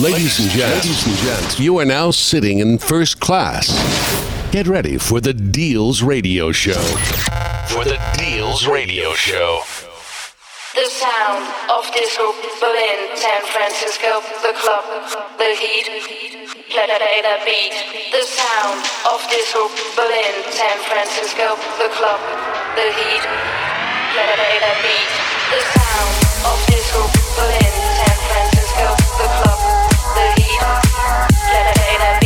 Ladies and gents, ladies and gents, you are now sitting in first class. Get ready for the Deals Radio Show. For the Deals Radio Show. The sound of disco, Berlin, San Francisco, the club, the heat, play the beat. The sound of disco, Berlin, San Francisco, the club, the heat, play the beat. The sound of disco, Berlin, San Francisco, the club. Get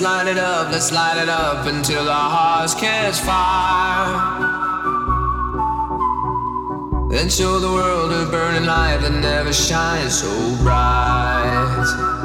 Let's light it up, let's light it up until our hearts catch fire. Then show the world a burning light that never shines so bright.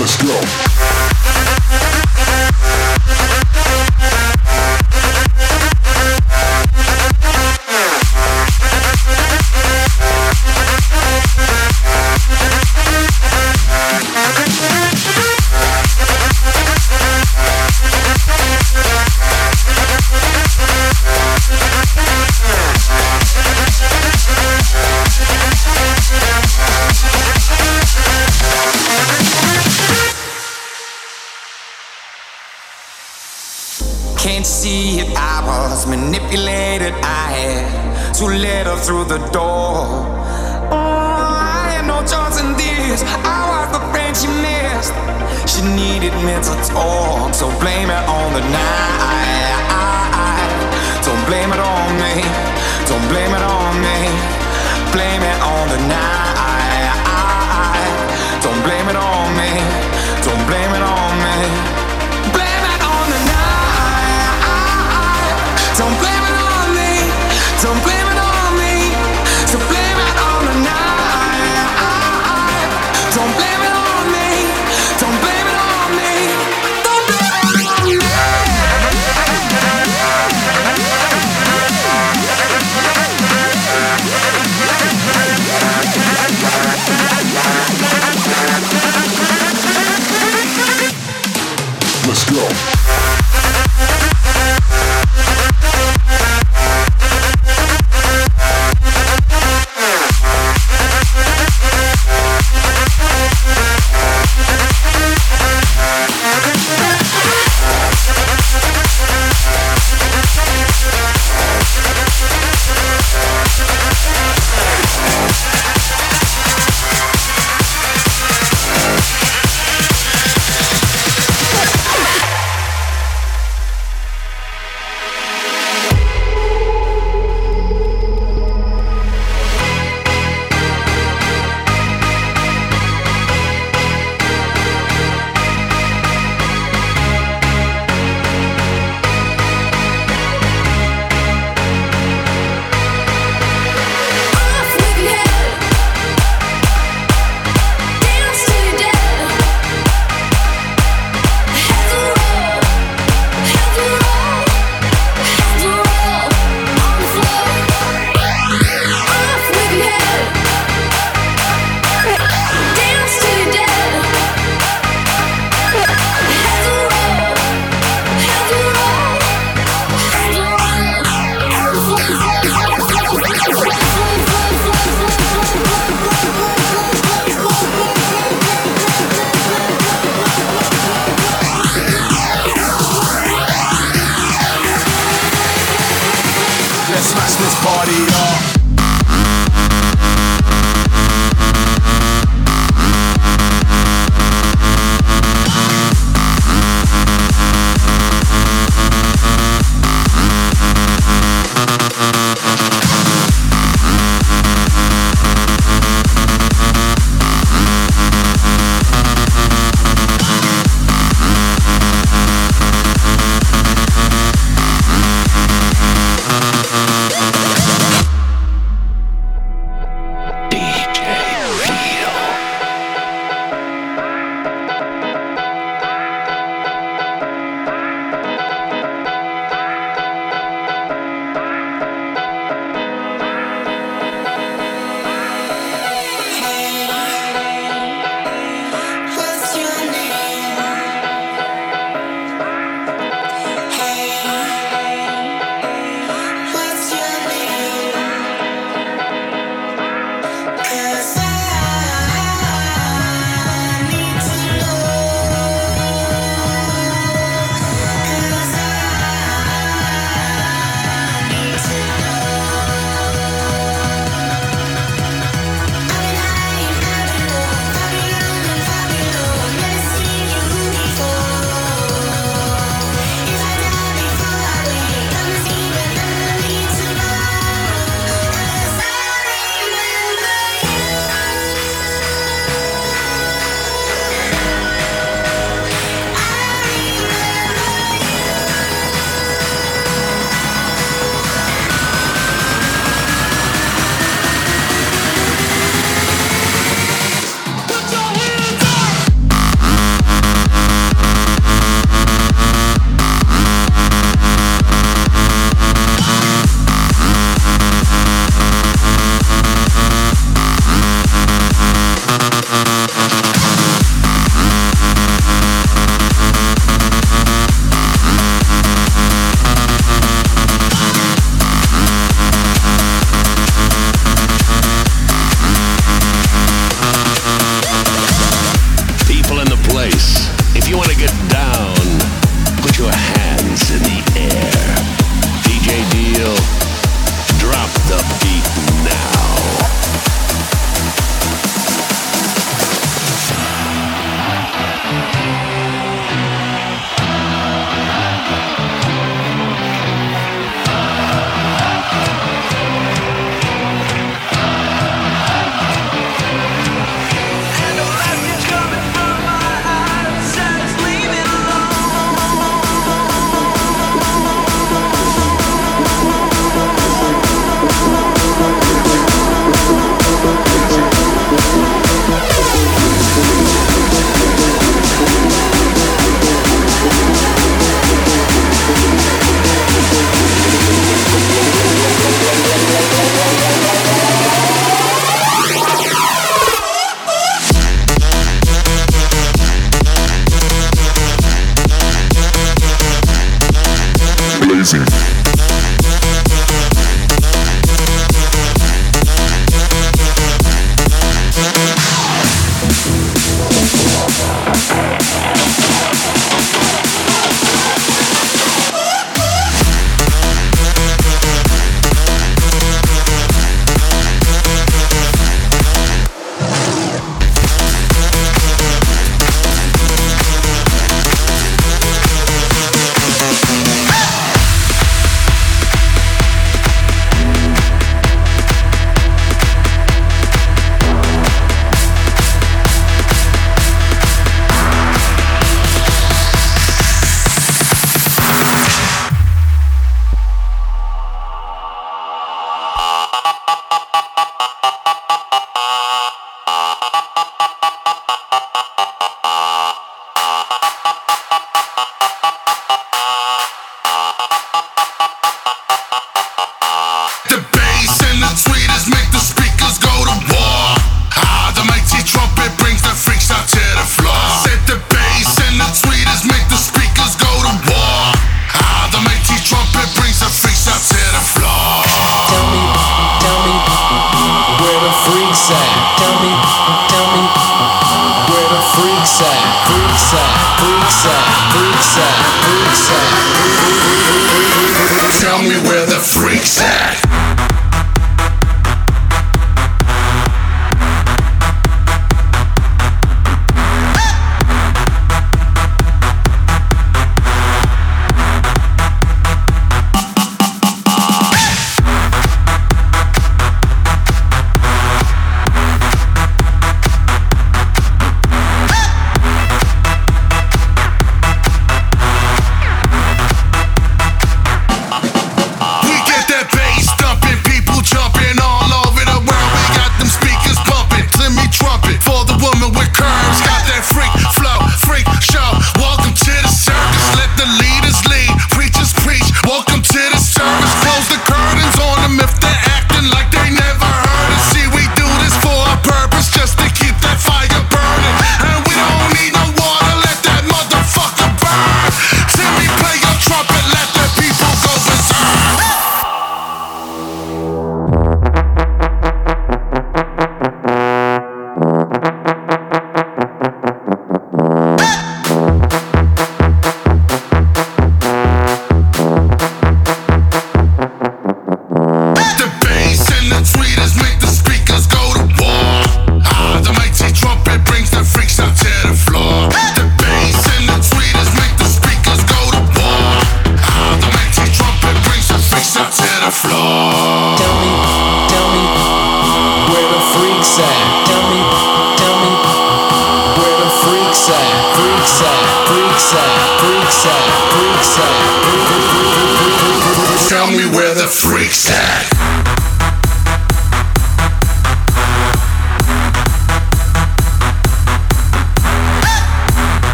Let's go. The door.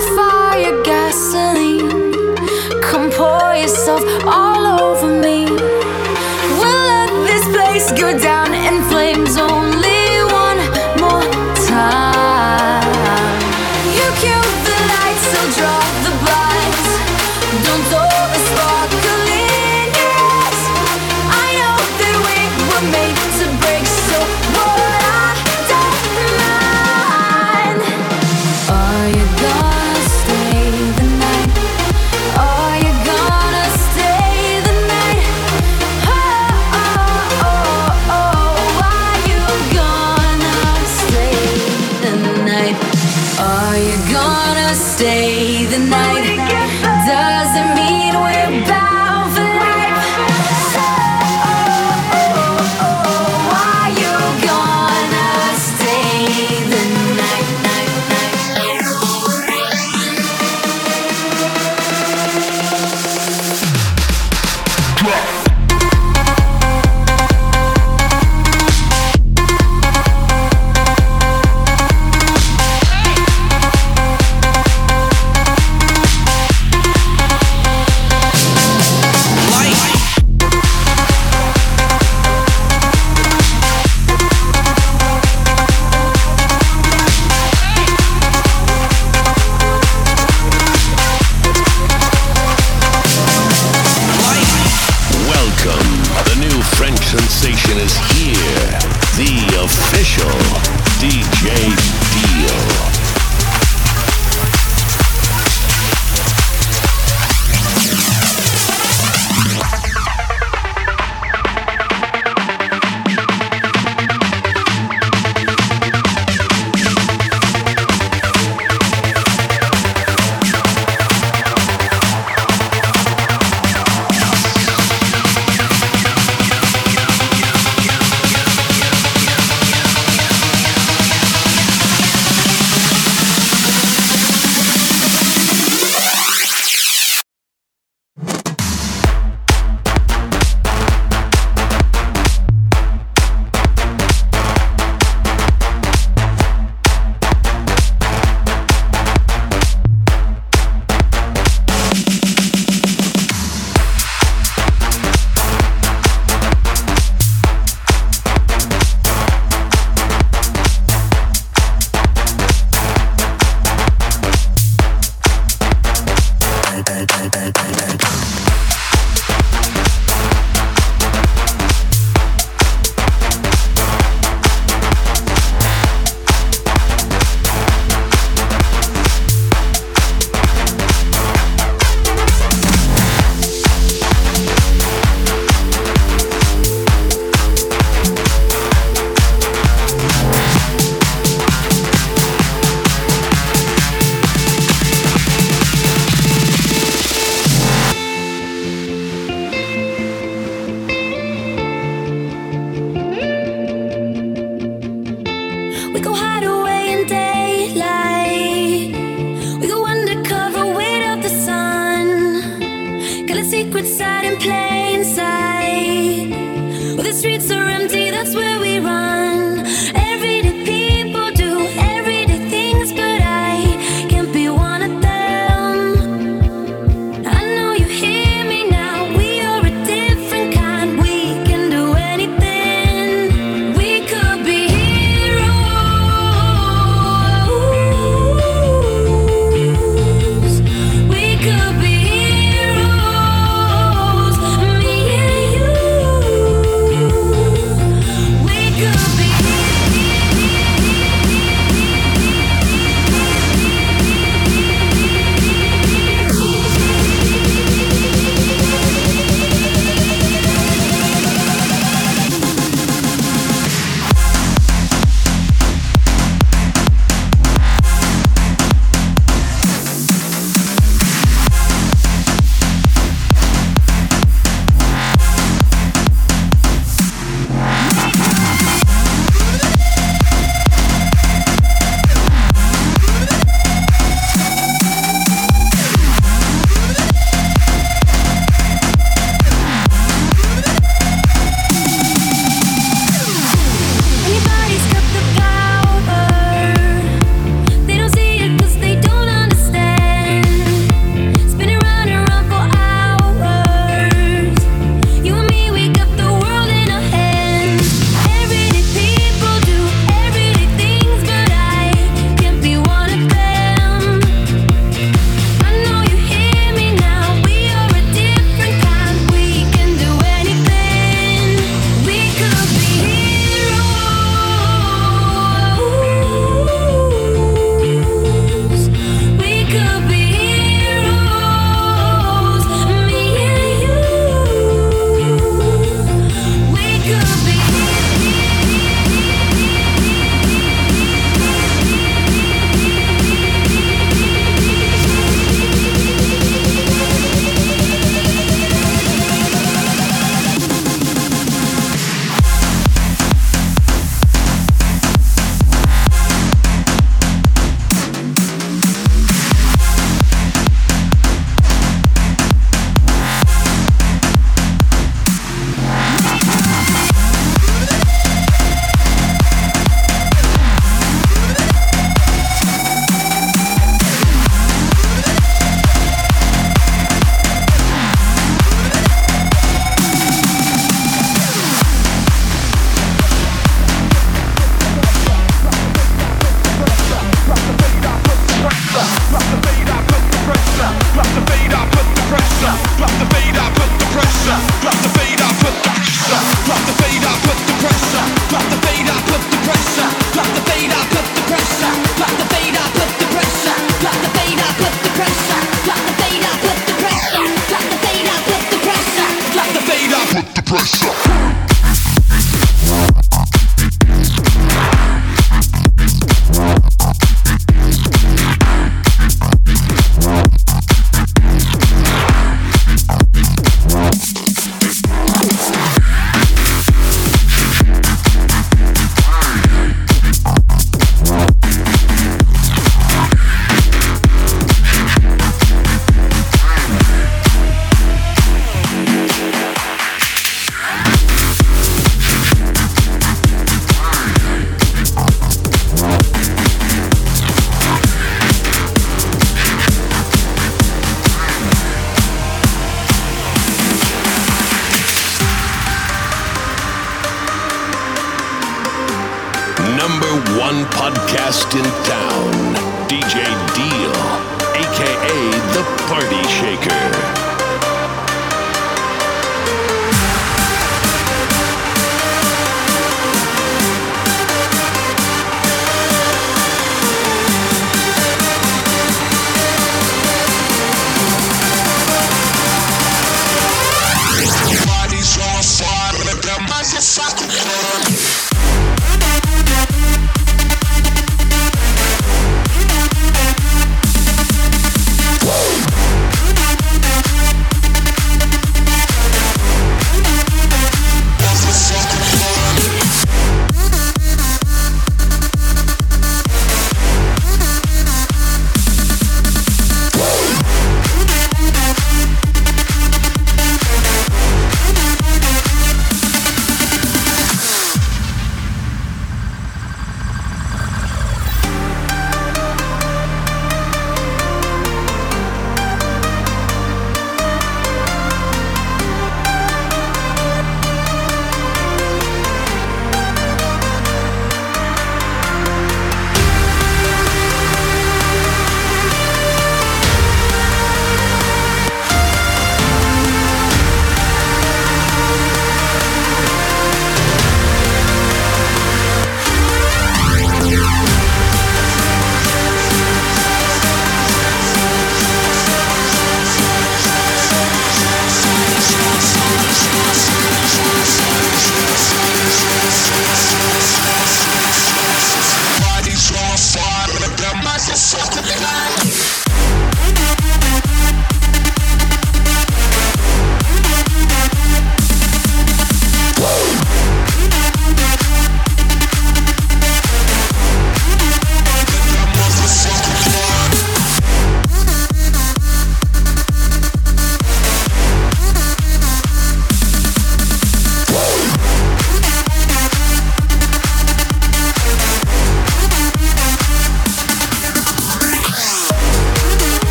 Are you gonna stay the night?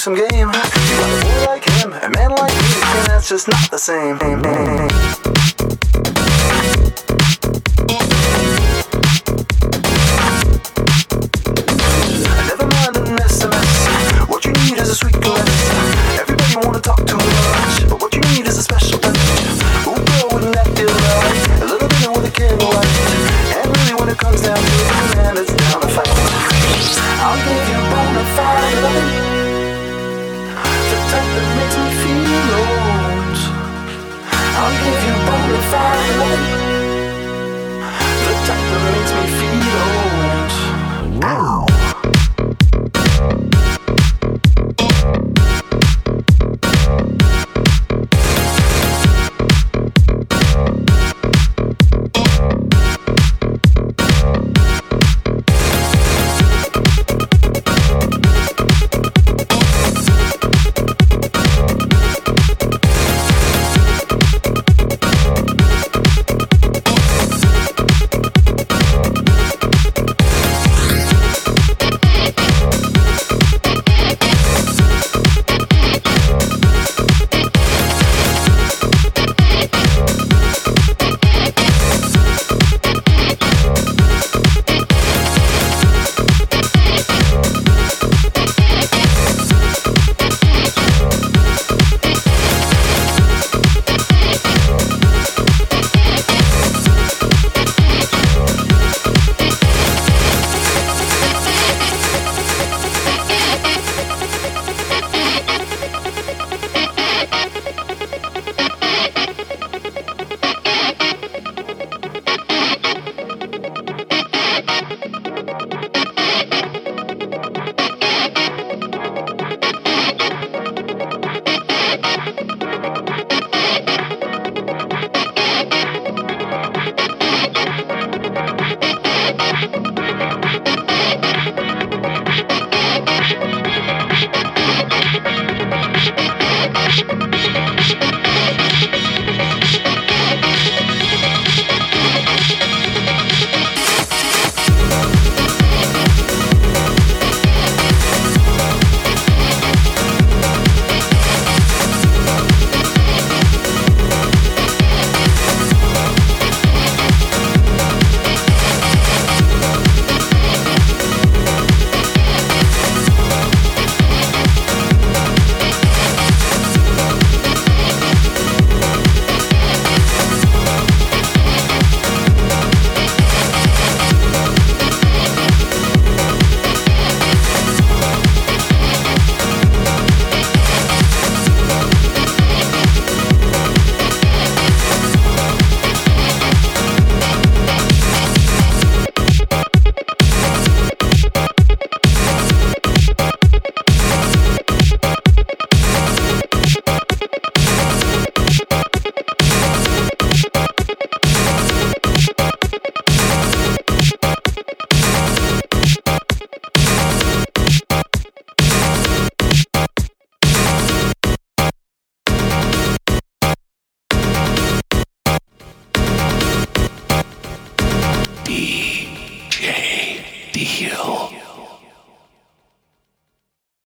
some game. You got a boy like him, a man like me, and that's just not the same.